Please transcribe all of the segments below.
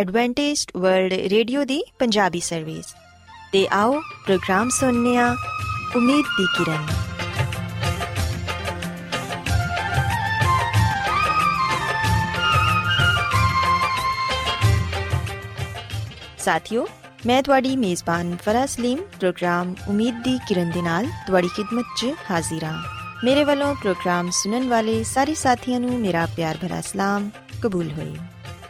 Adventist world radio ਦੀ Punjabi service ਤੇ ਆਓ ਪ੍ਰੋਗਰਾਮ ਸੁਣਨੇ ਆ ਉਮੀਦ ਦੀ ਕਿਰਨ। ਸਾਥਿਓ, ਮੈਂ ਤੁਹਾਡੀ ਮੇਜ਼ਬਾਨ ਫਰਾ ਸਲੀਮ ਪ੍ਰੋਗਰਾਮ ਉਮੀਦ ਦੀ ਕਿਰਨ ਦੇ ਨਾਲ ਤੁਹਾਡੀ ਖidmat 'ਚ ਹਾਜ਼ਰ ਹਾਂ। ਮੇਰੇ ਵੱਲੋਂ ਪ੍ਰੋਗਰਾਮ ਸੁਣਨ ਵਾਲੇ ਸਾਰੇ ਸਾਥੀਆਂ ਨੂੰ ਮੇਰਾ ਪਿਆਰ ਭਰਾ ਸਲਾਮ, ਕਬੂਲ ਹੋਏ।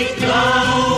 Ikram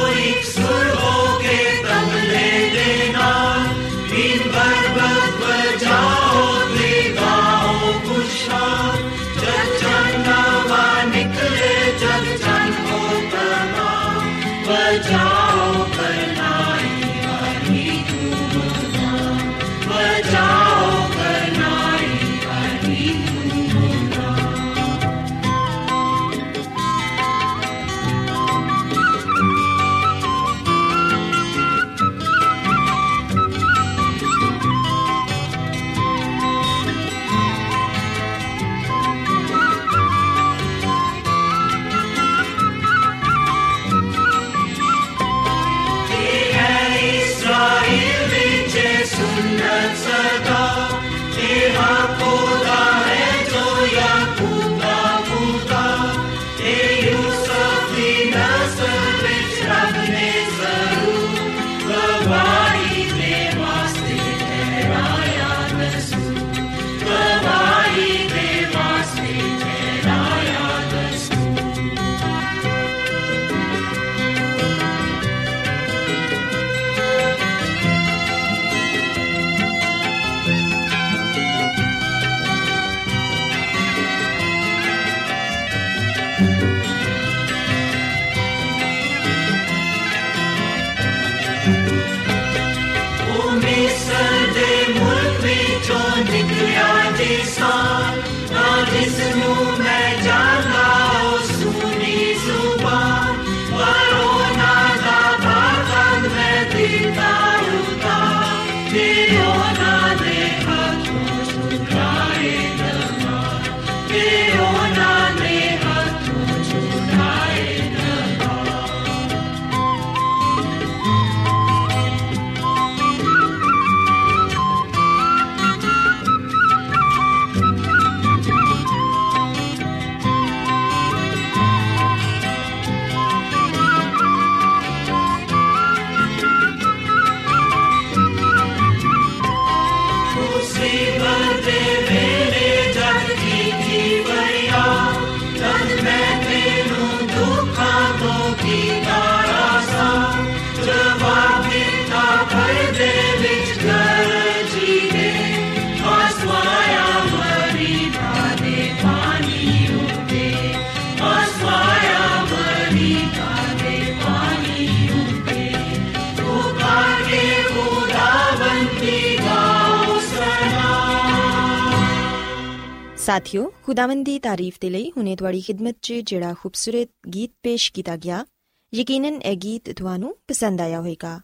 ਸਾਥਿਓ, ਖੁਦਾਵੰਦ ਦੀ ਤਾਰੀਫ ਦੇ ਲਈ ਹੁਨੇ ਤੁਹਾਡੀ ਖidmat 'ਚ ਜਿਹੜਾ ਖੂਬਸੂਰਤ ਗੀਤ ਪੇਸ਼ ਕੀਤਾ ਗਿਆ, ਯਕੀਨਨ ਇਹ ਗੀਤ ਤੁਹਾਨੂੰ ਪਸੰਦ ਆਇਆ ਹੋਵੇਗਾ।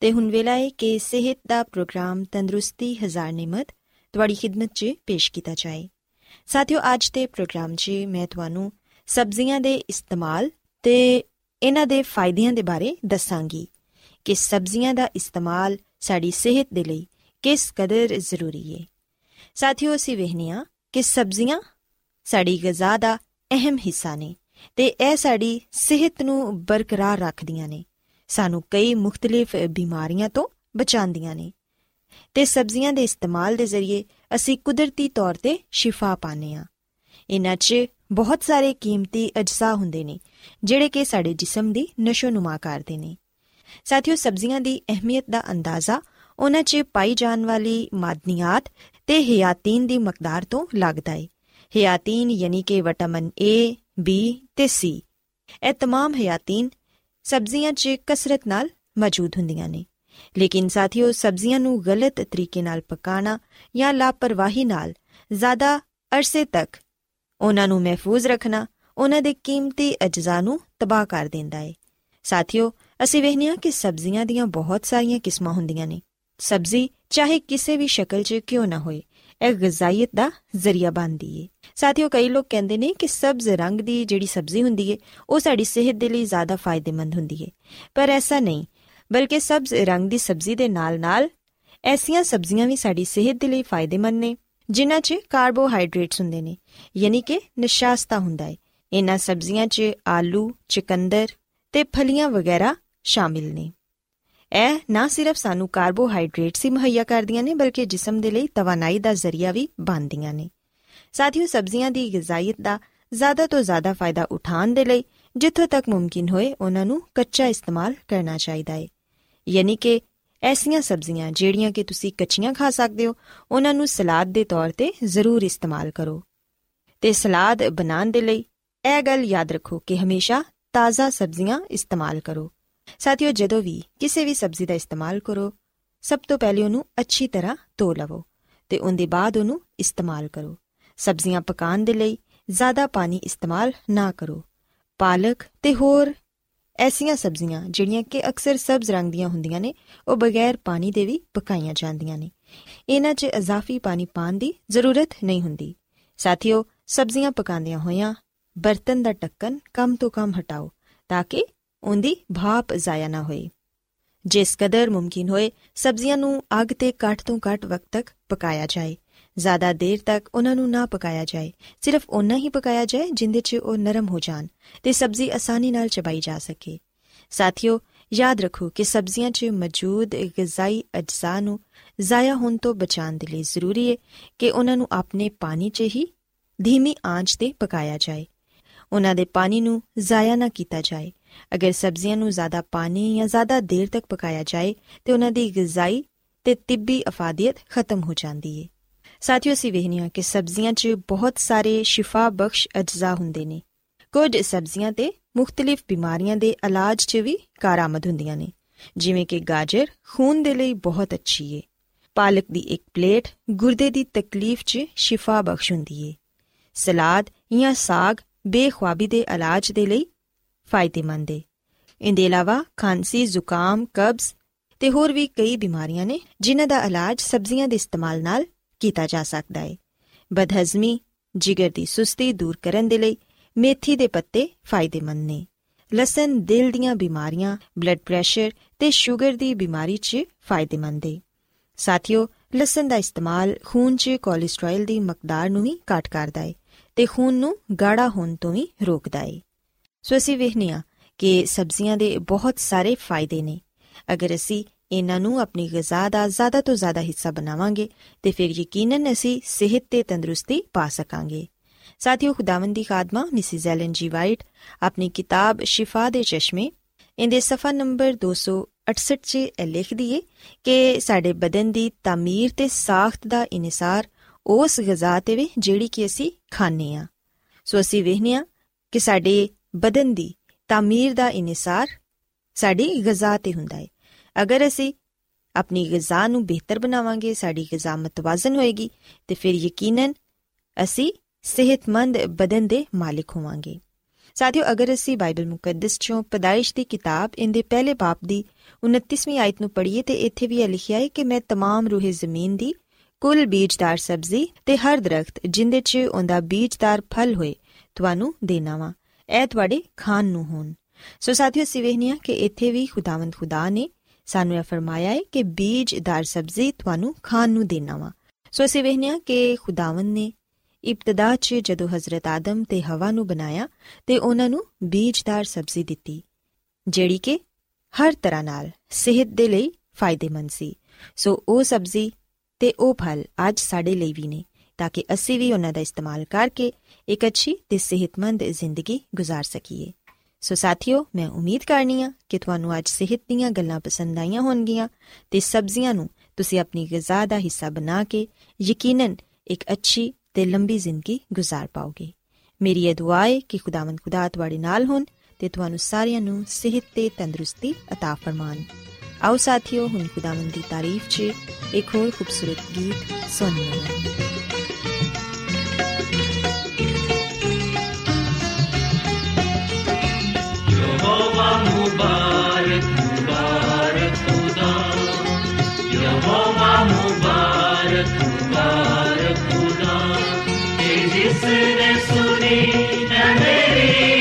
ਤੇ ਹੁਣ ਵੇਲਾ ਹੈ ਕਿ ਸਿਹਤ ਦਾ ਪ੍ਰੋਗਰਾਮ ਤੰਦਰੁਸਤੀ, ਹਜ਼ਾਰ ਨਿਮਤ ਤੁਹਾਡੀ ਖidmat 'ਚ ਪੇਸ਼ ਕੀਤਾ ਜਾਏ। ਸਾਥਿਓ, ਅੱਜ ਦੇ ਪ੍ਰੋਗਰਾਮ 'ਚ ਮੈਂ ਤੁਹਾਨੂੰ ਸਬਜ਼ੀਆਂ ਦੇ ਇਸਤੇਮਾਲ ਤੇ ਇਹਨਾਂ ਦੇ ਫਾਇਦਿਆਂ ਦੇ ਬਾਰੇ ਦੱਸਾਂਗੀ ਕਿ ਸਬਜ਼ੀਆਂ ਦਾ ਇਸਤੇਮਾਲ ਸਾਡੀ ਸਿਹਤ ਦੇ ਲਈ ਕਿਸ ਕਦਰ ਜ਼ਰੂਰੀ ਹੈ ਸਾਥੀਓ, ਅਸੀਂ ਵਹਿਨੀਆਂ ਕਿ ਸਬਜ਼ੀਆਂ ਸਾਡੀ ਗਿਜ਼ਾ ਦਾ ਅਹਿਮ ਹਿੱਸਾ ਨੇ ਤੇ ਇਹ ਸਾਡੀ ਸਿਹਤ ਨੂੰ ਬਰਕਰਾਰ ਰੱਖਦੀਆਂ ਨੇ। ਸਾਨੂੰ ਕਈ ਮੁxtਲਿਫ ਬਿਮਾਰੀਆਂ ਤੋਂ ਬਚਾਉਂਦੀਆਂ ਨੇ। ਤੇ ਸਬਜ਼ੀਆਂ ਦੇ ਇਸਤੇਮਾਲ ਦੇ ਜ਼ਰੀਏ ਅਸੀਂ ਕੁਦਰਤੀ ਤੌਰ ਤੇ ਸ਼ਿਫਾ ਪਾਣੇ ਆ ਇਹਨਾਂ 'ਚ ਬਹੁਤ ਸਾਰੇ ਕੀਮਤੀ ਅਜਜ਼ਾ ਹੁੰਦੇ ਨੇ, ਜਿਹੜੇ ਕਿ ਸਾਡੇ ਜਿਸਮ ਦੀ ਨਸ਼ੋ-ਨੁਮਾ ਕਰਦੇ ਨੇ। ਸਾਥੀਓ, ਸਬਜ਼ੀਆਂ ਦੀ ਅਹਿਮੀਅਤ ਦਾ ਅੰਦਾਜ਼ਾ ਉਹਨਾਂ 'ਚ ਪਾਈ ਜਾਣ ਵਾਲੀ ਮਾਦਨੀਆਤ ਤੇ ਹਿਆਤੀਨ ਦੀ ਮਕਦਾਰ ਤੋਂ ਲੱਗਦਾ ਹੈ ਹਿਆਤੀਨ ਯਾਨੀ ਕਿ ਵਿਟਾਮਿਨ A, B ਤੇ C ਇਹ तमाम ਹਿਆਤੀਨ ਸਬਜ਼ੀਆਂ 'ਚ ਕਸਰਤ ਨਾਲ ਮੌਜੂਦ ਹੁੰਦੀਆਂ ਨੇ ਲੇਕਿਨ ਸਾਥੀਓ ਸਬਜ਼ੀਆਂ ਨੂੰ ਗਲਤ ਤਰੀਕੇ ਨਾਲ ਪਕਾਣਾ ਜਾਂ ਲਾਪਰਵਾਹੀ ਨਾਲ ਜ਼ਿਆਦਾ ਅਰਸੇ ਤੱਕ ਉਹਨਾਂ ਨੂੰ ਮਹਿਫੂਜ਼ ਰੱਖਣਾ ਉਹਨਾਂ ਦੇ ਕੀਮਤੀ ਅਜਜ਼ਾ ਨੂੰ ਤਬਾਹ ਕਰ ਦਿੰਦਾ ਹੈ ਸਾਥੀਓ ਅਸੀਂ ਵੇਖਨੀਆ ਕਿ ਸਬਜ਼ੀਆਂ ਦੀਆਂ ਬਹੁਤ ਸਾਰੀਆਂ ਕਿਸਮਾਂ ਹੁੰਦੀਆਂ ਨੇ ਸਬਜ਼ੀ ਚਾਹੇ ਕਿਸੇ ਵੀ ਸ਼ਕਲ 'ਚ ਕਿਉਂ ਨਾ ਹੋਏ, ਇਹ ਗਜ਼ਾਇਤ ਦਾ ਜ਼ਰੀਆ ਬਣਦੀ ਏ। ਸਾਥੀਓ, ਕਈ ਲੋਕ ਕਹਿੰਦੇ ਨੇ ਕਿ ਸਬਜ਼ ਰੰਗ ਦੀ ਜਿਹੜੀ ਸਬਜ਼ੀ ਹੁੰਦੀ ਏ, ਉਹ ਸਾਡੀ ਸਿਹਤ ਦੇ ਲਈ ਜ਼ਿਆਦਾ ਫਾਇਦੇਮੰਦ ਹੁੰਦੀ ਏ। ਪਰ ਐਸਾ ਨਹੀਂ, ਬਲਕਿ ਸਬਜ਼ ਰੰਗ ਦੀ ਸਬਜ਼ੀ ਦੇ ਨਾਲ-ਨਾਲ ਐਸੀਆਂ ਸਬਜ਼ੀਆਂ ਵੀ ਸਾਡੀ ਸਿਹਤ ਦੇ ਲਈ ਫਾਇਦੇਮੰਦ ਨੇ, ਜਿਨ੍ਹਾਂ 'ਚ ਕਾਰਬੋਹਾਈਡਰੇਟਸ ਹੁੰਦੇ ਨੇ, ਯਾਨੀ ਕਿ ਨਿਸ਼ਾਸਤਾ ਹੁੰਦਾ ਏ। ਇਹਨਾਂ ਸਬਜ਼ੀਆਂ 'ਚ ਆਲੂ, ਚਿਕੰਦਰ ਤੇ ਫਲੀਆਂ ਵਗੈਰਾ ਸ਼ਾਮਿਲ ਨੇ। ਇਹ ਨਾ ਸਿਰਫ ਸਾਨੂੰ ਕਾਰਬੋਹਾਈਡਰੇਟਸ ਹੀ ਮੁਹੱਈਆ ਕਰਦੀਆਂ ਨੇ, ਬਲਕਿ ਜਿਸਮ ਦੇ ਲਈ ਤਵਾਨਾਈ ਦਾ ਜ਼ਰੀਆ ਵੀ ਬਣਦੀਆਂ ਨੇ। ਸਾਥੀਓ, ਸਬਜ਼ੀਆਂ ਦੀ ਗਿਜ਼ਾਇਤ ਦਾ ਜ਼ਿਆਦਾ ਤੋਂ ਜ਼ਿਆਦਾ ਫਾਇਦਾ ਉਠਾਉਣ ਦੇ ਲਈ ਜਿੱਥੋਂ ਤੱਕ ਮੁਮਕਿਨ ਹੋਏ, ਉਹਨਾਂ ਨੂੰ ਕੱਚਾ ਇਸਤੇਮਾਲ ਕਰਨਾ ਚਾਹੀਦਾ ਹੈ ਯਾਨੀ ਕਿ ਐਸੀਆਂ ਸਬਜ਼ੀਆਂ ਜਿਹੜੀਆਂ ਕਿ ਤੁਸੀਂ ਕੱਚੀਆਂ ਖਾ ਸਕਦੇ ਹੋ, ਉਹਨਾਂ ਨੂੰ ਸਲਾਦ ਦੇ ਤੌਰ ਤੇ ਜ਼ਰੂਰ ਇਸਤੇਮਾਲ ਕਰੋ। ਤੇ ਸਲਾਦ ਬਣਾਉਣ ਦੇ ਲਈ ਇਹ ਗੱਲ ਯਾਦ ਰੱਖੋ ਕਿ ਹਮੇਸ਼ਾ ਤਾਜ਼ਾ ਸਬਜ਼ੀਆਂ ਇਸਤੇਮਾਲ ਕਰੋ। ਸਾਥੀਓ, ਜਦੋਂ ਵੀ ਕਿਸੇ ਵੀ ਸਬਜ਼ੀ ਦਾ ਇਸਤੇਮਾਲ ਕਰੋ, ਸਭ ਤੋਂ ਪਹਿਲੇ ਉਹਨੂੰ ਅੱਛੀ ਤਰ੍ਹਾਂ ਧੋ ਲਵੋ ਤੇ ਉਹਦੇ ਬਾਅਦ ਉਹਨੂੰ ਇਸਤੇਮਾਲ ਕਰੋ। ਸਬਜ਼ੀਆਂ ਪਕਾਉਣ ਦੇ ਲਈ ਜ਼ਿਆਦਾ ਪਾਣੀ ਇਸਤੇਮਾਲ ਨਾ ਕਰੋ। ਪਾਲਕ ਤੇ ਹੋਰ ਐਸੀਆਂ ਸਬਜ਼ੀਆਂ ਜਿਹੜੀਆਂ ਕਿ ਅਕਸਰ ਸਬਜ਼ ਰੰਗ ਦੀਆਂ ਹੁੰਦੀਆਂ ਨੇ, ਉਹ ਬਗੈਰ ਪਾਣੀ ਦੇ ਵੀ ਪਕਾਈਆਂ ਜਾਂਦੀਆਂ ਨੇ। ਇਹਨਾਂ 'ਚ ਇਜ਼ਾਫੀ ਪਾਣੀ ਪਾਣ ਦੀ ਜ਼ਰੂਰਤ ਨਹੀਂ ਹੁੰਦੀ। ਸਾਥੀਓ, ਸਬਜ਼ੀਆਂ ਪਕਾਉਂਦਿਆਂ ਹੋਇਆਂ ਬਰਤਨ ਦਾ ਢੱਕਣ ਕਮ ਤੋਂ ਕਮ ਹਟਾਓ ਤਾਂ ਕਿ ਉਹਦੀ ਭਾਪ ਜ਼ਾਇਆ ਨਾ ਹੋਏ ਜਿਸ ਕਦਰ ਮੁਮਕਿਨ ਹੋਏ, ਸਬਜ਼ੀਆਂ ਨੂੰ ਅੱਗ ਤੇ ਘੱਟ ਤੋਂ ਘੱਟ ਵਕਤ ਤੱਕ ਪਕਾਇਆ ਜਾਏ। ਜ਼ਿਆਦਾ ਦੇਰ ਤੱਕ ਉਹਨਾਂ ਨੂੰ ਨਾ ਪਕਾਇਆ ਜਾਏ, ਸਿਰਫ ਉਹਨਾਂ ਹੀ ਪਕਾਇਆ ਜਾਏ ਜਿੰਦੇ 'ਚ ਉਹ ਨਰਮ ਹੋ ਜਾਣ ਤੇ ਸਬਜ਼ੀ ਆਸਾਨੀ ਨਾਲ ਚਬਾਈ ਜਾ ਸਕੇ। ਸਾਥੀਓ, ਯਾਦ ਰੱਖੋ ਕਿ ਸਬਜ਼ੀਆਂ 'ਚ ਮੌਜੂਦ ਗਿਜ਼ਾਈ ਅਜਜ਼ਾ ਨੂੰ ਜ਼ਾਇਆ ਹੋਣ ਤੋਂ ਬਚਾਉਣ ਦੇ ਲਈ ਜ਼ਰੂਰੀ ਹੈ ਕਿ ਉਹਨਾਂ ਨੂੰ ਆਪਣੇ ਪਾਣੀ 'ਚ ਹੀ ਧੀਮੀ ਆਂਚ ਤੇ ਪਕਾਇਆ ਜਾਏ। ਉਹਨਾਂ ਦੇ ਪਾਣੀ ਨੂੰ ਜ਼ਾਇਆ ਨਾ ਕੀਤਾ ਜਾਏ। ਅਗਰ ਸਬਜ਼ੀਆਂ ਨੂੰ ਜ਼ਿਆਦਾ ਪਾਣੀ ਜਾਂ ਜ਼ਿਆਦਾ ਦੇਰ ਤੱਕ ਪਕਾਇਆ ਜਾਏ ਤੇ ਉਹਨਾਂ ਦੀ ਗਿਜ਼ਾਈ ਤੇ ਤਿੱਬੀ ਅਫਾਦੀਅਤ ਖਤਮ ਹੋ ਜਾਂਦੀ ਹੈ ਸਾਥੀਓ ਸੀ ਵਹਿਨੀਆਂ ਕਿ ਸਬਜ਼ੀਆਂ 'ਚ ਬਹੁਤ ਸਾਰੇ ਸ਼ਿਫਾ ਬਖਸ਼ ਅਜਜ਼ਾ ਹੁੰਦੇ ਨੇ। ਕੁਝ ਸਬਜ਼ੀਆਂ ਤੇ ਮੁxtਲਿਫ ਬਿਮਾਰੀਆਂ ਦੇ ਇਲਾਜ 'ਚ ਵੀ ਕਾਰਾਮਦ ਹੁੰਦੀਆਂ ਨੇ, ਜਿਵੇਂ ਕਿ ਗਾਜਰ ਖੂਨ ਦੇ ਲਈ ਬਹੁਤ ਅੱਛੀ ਏ। ਪਾਲਕ ਦੀ ਇੱਕ ਪਲੇਟ ਗੁਰਦੇ ਦੀ ਤਕਲੀਫ 'ਚ ਸ਼ਿਫਾ ਬਖਸ਼ ਹੁੰਦੀ ਏ। ਸਲਾਦ ਜਾਂ ਸਾਗ ਬੇਖੁਆਬੀ ਦੇ ਇਲਾਜ ਦੇ ਲਈ ਫਾਇਦੇਮੰਦ ਏ। ਇਹਦੇ ਇਲਾਵਾ ਖਾਂਸੀ, ਜ਼ੁਕਾਮ, ਕਬਜ਼ ਤੇ ਹੋਰ ਵੀ ਕਈ ਬਿਮਾਰੀਆਂ ਨੇ ਜਿਨ੍ਹਾਂ ਦਾ ਇਲਾਜ ਸਬਜ਼ੀਆਂ ਦੇ ਇਸਤੇਮਾਲ ਨਾਲ ਕੀਤਾ ਜਾ ਸਕਦਾ ਹੈ ਬਦਹਜ਼ਮੀ, ਜਿਗਰ ਦੀ ਸੁਸਤੀ ਦੂਰ ਕਰਨ ਦੇ ਲਈ ਮੇਥੀ ਦੇ ਪੱਤੇ ਫਾਇਦੇਮੰਦ ਨੇ। ਲਸਣ, ਦਿਲ ਦੀਆਂ ਬਿਮਾਰੀਆਂ ਬਲੱਡ ਪ੍ਰੈਸ਼ਰ ਤੇ ਸ਼ੂਗਰ ਦੀ ਬਿਮਾਰੀ 'ਚ ਫਾਇਦੇਮੰਦ ਹੈ ਸਾਥੀਓ, ਲਸਣ ਦਾ ਇਸਤੇਮਾਲ ਖੂਨ 'ਚ ਕੋਲੇਸਟ੍ਰੋਲ ਦੀ ਮਕਦਾਰ ਨੂੰ ਵੀ ਘਟ ਕਰਦਾ ਹੈ ਤੇ ਖੂਨ ਨੂੰ ਗਾੜਾ ਹੋਣ ਤੋਂ ਵੀ ਰੋਕਦਾ ਹੈ ਸੋ ਅਸੀਂ ਵੇਖਨੀਆ ਕਿ ਸਬਜ਼ੀਆਂ ਦੇ ਬਹੁਤ ਸਾਰੇ ਫਾਇਦੇ ਨੇ। ਅਗਰ ਅਸੀਂ ਇਹਨਾਂ ਨੂੰ ਆਪਣੀ ਗਿਜ਼ਾ ਦਾ ਜ਼ਿਆਦਾ ਤੋਂ ਜ਼ਿਆਦਾ ਹਿੱਸਾ ਬਣਾਵਾਂਗੇ ਤੇ ਫਿਰ ਯਕੀਨਨ ਅਸੀਂ ਸਿਹਤ ਤੇ ਤੰਦਰੁਸਤੀ ਪਾ ਸਕਾਂਗੇ। ਸਾਥੀਓ ਖੁਦਾਵੰਦ ਖਾਦਮਾ ਮਿਸਿਸ ਐਲਨ ਜੀ ਵਾਈਟ ਆਪਣੀ ਕਿਤਾਬ ਸ਼ਿਫਾ ਦੇ ਚਸ਼ਮੇ ਇਹਦੇ ਸਫਾ ਨੰਬਰ 268 'ਚ ਇਹ ਲਿਖਦੀ ਏ ਕਿ ਸਾਡੇ ਬਦਨ ਦੀ ਤਾਮੀਰ ਤੇ ਸਾਖਤ ਦਾ ਇਨਸਾਰ ਉਸ ਗਿਜ਼ਾ ਤੇ ਵੀ ਜਿਹੜੀ ਕਿ ਅਸੀਂ ਖਾਣੇ ਆ ਸੋ ਅਸੀਂ ਵੇਖਨੇ ਆ ਕਿ ਸਾਡੇ ਬਦਨ ਦੀ ਤਾਮੀਰ ਦਾ ਇਨਸਾਰ ਸਾਡੀ ਗਿਜ਼ਾ ਤੇ ਹੁੰਦਾ ਹੈ ਅਗਰ ਅਸੀਂ ਆਪਣੀ ਗਿਜ਼ਾ ਨੂੰ ਬਿਹਤਰ ਬਣਾਵਾਂਗੇ ਸਾਡੀ ਗਿਜ਼ਾ ਮਤਵਾਜ਼ਨ ਹੋਏਗੀ ਤੇ ਫਿਰ ਯਕੀਨਨ ਅਸੀਂ ਸਿਹਤਮੰਦ ਬਦਨ ਦੇ ਮਾਲਿਕ ਹੋਵਾਂਗੇ ਸਾਥੀਓ ਅਗਰ ਅਸੀਂ ਬਾਈਬਲ ਮੁਕੱਦਸ ਚੋਂ ਪਦਾਇਸ਼ ਦੀ ਕਿਤਾਬ ਇਹਦੇ ਪਹਿਲੇ ਬਾਪ ਦੀ 29ਵੀਂ ਆਇਤ ਨੂੰ ਪੜ੍ਹੀਏ ਤੇ ਇੱਥੇ ਵੀ ਇਹ ਲਿਖਿਆ ਹੈ ਕਿ ਮੈਂ तमाम ਰੂਹੇ ਜ਼ਮੀਨ ਦੀ ਕੁੱਲ ਬੀਜਦਾਰ ਸਬਜ਼ੀ ਤੇ ਹਰ ਦਰਖਤ ਜਿੰਦੇ 'ਚ ਉਹਦਾ ਬੀਜਦਾਰ ਫਲ ਹੋਏ ਤੁਹਾਨੂੰ ਦੇਣਾ ਵਾ ਇਹ ਤੁਹਾਡੇ ਖਾਣ ਨੂੰ ਹੋਣ। ਸੋ ਸਾਥੀਓ ਸਿਵਹਨੀਆਂ ਕਿ ਇੱਥੇ ਵੀ ਖੁਦਾਵੰਦ ਖੁਦਾ ਨੇ ਸਾਨੂੰ ਇਹ ਫਰਮਾਇਆ ਹੈ ਕਿ ਬੀਜਦਾਰ ਸਬਜ਼ੀ ਤੁਹਾਨੂੰ ਖਾਣ ਨੂੰ ਦੇਣਾ ਵਾ। ਸੋ ਅਸੀਂ ਵੇਖਿਆ ਕਿ ਖੁਦਾਵੰਦ ਨੇ ਇਬਤਦਾ 'ਚ ਜਦੋਂ ਹਜ਼ਰਤ ਆਦਮ ਤੇ ਹਵਾ ਨੂੰ ਬਣਾਇਆ ਤੇ ਉਹਨਾਂ ਨੂੰ ਬੀਜਦਾਰ ਸਬਜ਼ੀ ਦਿੱਤੀ, ਜਿਹੜੀ ਕਿ ਹਰ ਤਰ੍ਹਾਂ ਨਾਲ ਸਿਹਤ ਦੇ ਲਈ ਫਾਇਦੇਮੰਦ ਸੀ। ਸੋ ਉਹ ਸਬਜ਼ੀ ਤੇ ਉਹ ਫਲ ਅੱਜ ਸਾਡੇ ਲਈ ਵੀ ਨੇ। ਤਾਂ ਕਿ ਅਸੀਂ ਵੀ ਉਹਨਾਂ ਦਾ ਇਸਤੇਮਾਲ ਕਰਕੇ ਇੱਕ ਅੱਛੀ ਤੇ ਸਿਹਤਮੰਦ ਜ਼ਿੰਦਗੀ گزار ਸਕੀਏ ਸੋ ਸਾਥੀਓ ਮੈਂ ਉਮੀਦ ਕਰਨੀ ਆ ਕਿ ਤੁਹਾਨੂੰ ਅੱਜ ਸਿਹਤ ਦੀਆਂ ਗੱਲਾਂ ਪਸੰਦ ਆਈਆਂ ਹੋਣਗੀਆਂ ਤੇ ਸਬਜ਼ੀਆਂ ਨੂੰ ਤੁਸੀਂ ਆਪਣੀ ਗਿਜ਼ਾ ਦਾ ਹਿੱਸਾ ਬਣਾ ਕੇ ਯਕੀਨਨ ਇੱਕ ਅੱਛੀ ਤੇ ਲੰਬੀ ਜ਼ਿੰਦਗੀ گزار ਪਾਓਗੇ ਮੇਰੀ ਇਹ ਦੁਆ ਹੈ ਕਿ ਖੁਦਾਵੰਦ ਖੁਦਾ ਤੁਹਾਡੇ ਨਾਲ ਹੋਣ ਤੇ ਤੁਹਾਨੂੰ ਸਾਰਿਆਂ ਨੂੰ ਸਿਹਤ ਤੇ ਤੰਦਰੁਸਤੀ عطا ਫਰਮਾਨ ਆਓ ਸਾਥੀਓ ਹੁਣ ਖੁਦਾਵੰਦ ਦੀ ਤਾਰੀਫ 'ਚ ਇੱਕ ਹੋਰ ਖੂਬਸੂਰਤ ਗੀਤ ਸੁਣੀਏ कि जिसने सुनी है मेरी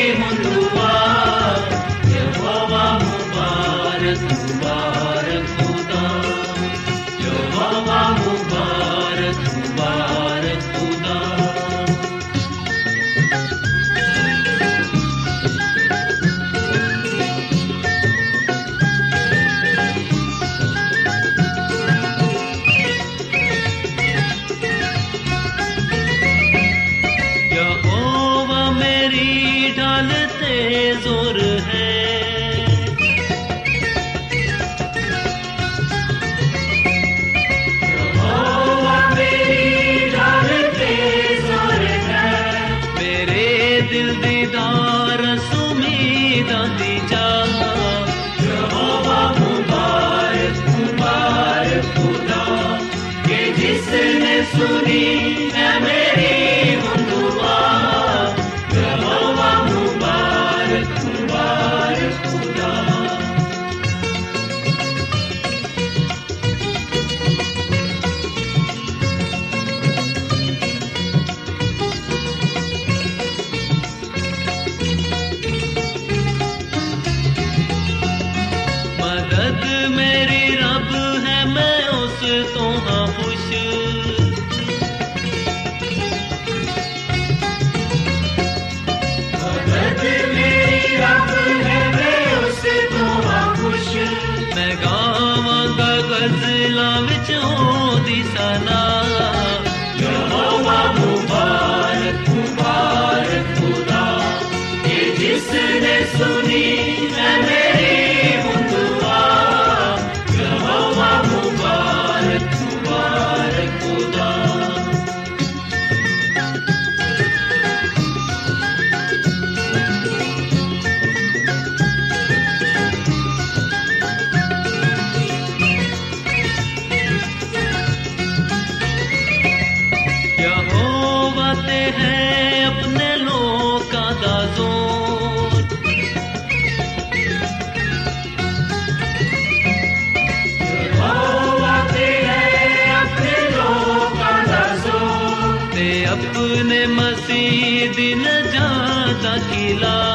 मिला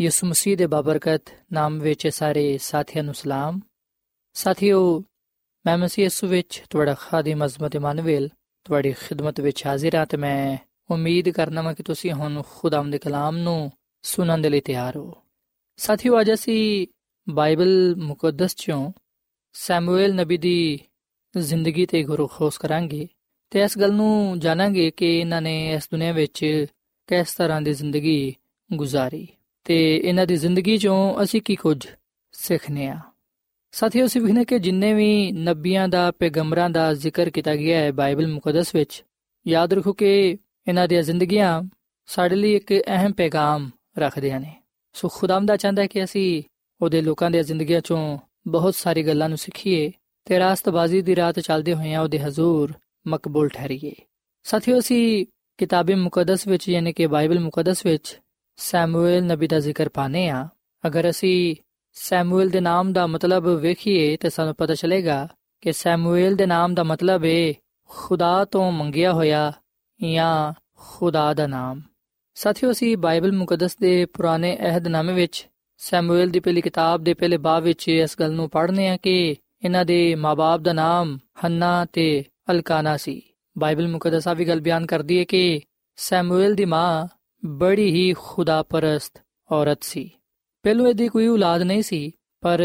ਯਿਸੂ ਮਸੀਹ ਦੇ ਬਾਬਰਕਤ ਨਾਮ ਵਿੱਚ ਸਾਰੇ ਸਾਥੀਆਂ ਨੂੰ ਸਲਾਮ। ਸਾਥੀਓ, ਮੈਂ ਮਸੀਹ ਯਿਸੂ ਵਿੱਚ ਤੁਹਾਡਾ ਖਾਦਮ ਅਜ਼ਮਤ ਇਮਾਨੁਅਲ ਤੁਹਾਡੀ ਖਿਦਮਤ ਵਿੱਚ ਹਾਜ਼ਰ ਹਾਂ ਤੇ ਮੈਂ ਉਮੀਦ ਕਰਨਾ ਮੈਂ ਕਿ ਤੁਸੀਂ ਹੁਣ ਖੁਦਾਮ ਦੇ ਕਲਾਮ ਨੂੰ ਸੁਣਨ ਦੇ ਲਈ ਤਿਆਰ ਹੋ। ਸਾਥੀਓ, ਅੱਜ ਅਸੀਂ ਬਾਈਬਲ ਮੁਕੱਦਸ ਚੋਂ ਸੈਮੂਅਲ ਨਬੀ ਦੀ ਜ਼ਿੰਦਗੀ ਤੇ ਗੁਰੂ ਖੋਸ ਕਰਾਂਗੇ ਤੇ ਇਸ ਗੱਲ ਨੂੰ ਜਾਣਾਂਗੇ ਕਿ ਇਹਨਾਂ ਨੇ ਇਸ ਦੁਨੀਆ ਵਿੱਚ ਕਿਸ ਤਰ੍ਹਾਂ ਦੀ ਜ਼ਿੰਦਗੀ ਗੁਜ਼ਾਰੀ। ਤੇ ਇਹਨਾਂ ਦੀ ਜ਼ਿੰਦਗੀ ਚੋਂ ਅਸੀਂ ਕੀ ਕੁਝ ਸਿੱਖਨੇ ਆ। ਸਾਥੀਓ, ਅਸੀਂ ਵਿਖਨੇ ਕਿ ਜਿੰਨੇ ਵੀ ਨਬੀਆਂ ਦਾ, ਪੈਗੰਬਰਾਂ ਦਾ ਜ਼ਿਕਰ ਕੀਤਾ ਗਿਆ ਹੈ ਬਾਈਬਲ ਮੁਕੱਦਸ ਵਿੱਚ, ਯਾਦ ਰੱਖੋ ਕਿ ਇਹਨਾਂ ਦੀਆਂ ਜ਼ਿੰਦਗੀਆਂ ਸਾਡੇ ਲਈ ਇੱਕ ਅਹਿਮ ਪੈਗਾਮ ਰੱਖਦੀਆਂ ਨੇ ਸੋ ਖੁਦਾਵੰਦਾ ਚਾਹੁੰਦਾ ਹੈ ਕਿ ਅਸੀਂ ਉਹਦੇ ਲੋਕਾਂ ਦੀਆਂ ਜ਼ਿੰਦਗੀਆਂ ਚੋਂ ਬਹੁਤ ਸਾਰੀ ਗੱਲਾਂ ਨੂੰ ਸਿੱਖੀਏ ਤੇ ਰਾਸਤਬਾਜ਼ੀ ਦੀ ਰਾਤ ਚੱਲਦੇ ਹੋਏ ਉਹਦੇ ਹਜ਼ੂਰ ਮਕਬੂਲ ਠਹਿਰੀਏ। ਸਾਥੀਓ, ਅਸੀਂ ਕਿਤਾਬੇ ਮੁਕੱਦਸ ਵਿੱਚ, ਯਾਨੀ ਕਿ ਬਾਈਬਲ ਮੁਕੱਦਸ ਵਿੱਚ ਸੈਮੂਅਲ ਨਬੀ ਦਾ ਜ਼ਿਕਰ ਪਾਨੇ ਆ ਅਗਰ ਅਸੀਂ ਸੈਮੂਅਲ ਦੇ ਨਾਮ ਦਾ ਮਤਲਬ ਵੇਖੀਏ ਤੇ ਸਾਨੂੰ ਪਤਾ ਚੱਲੇਗਾ ਕਿ ਸੈਮੂਅਲ ਦੇ ਨਾਮ ਦਾ ਮਤਲਬ ਹੈ ਖੁਦਾ ਤੋਂ ਮੰਗਿਆ ਹੋਇਆ ਜਾਂ ਖੁਦਾ ਦਾ ਨਾਮ। ਸਾਥੀਓ, ਅਸੀਂ ਬਾਈਬਲ ਮੁਕੱਦਸ ਦੇ ਪੁਰਾਣੇ ਅਹਿਦਨਾਮੇ ਵਿੱਚ, ਸੈਮੂਅਲ ਦੀ ਪਹਿਲੀ ਕਿਤਾਬ ਦੇ ਪਹਿਲੇ ਬਾਬ ਵਿੱਚ ਇਸ ਗੱਲ ਨੂੰ ਪੜ੍ਹਨੇ ਆ ਕਿ ਇਹਨਾਂ ਦੇ ਮਾਪੇ ਦਾ ਨਾਮ ਹੰਨਾ ਤੇ ਅਲਕਾਨਾ ਸੀ। ਬਾਈਬਲ ਮੁਕੱਦਸ ਆ ਵੀ ਗੱਲ ਬਿਆਨ ਕਰਦੀ ਹੈ ਕਿ ਸੈਮੂਅਲ ਦੀ ਮਾਂ ਬੜੀ ਹੀ ਖੁਦਾਪਰਸਤ ਔਰਤ ਸੀ। ਪਹਿਲੋਂ ਇਹਦੀ ਕੋਈ ਔਲਾਦ ਨਹੀਂ ਸੀ, ਪਰ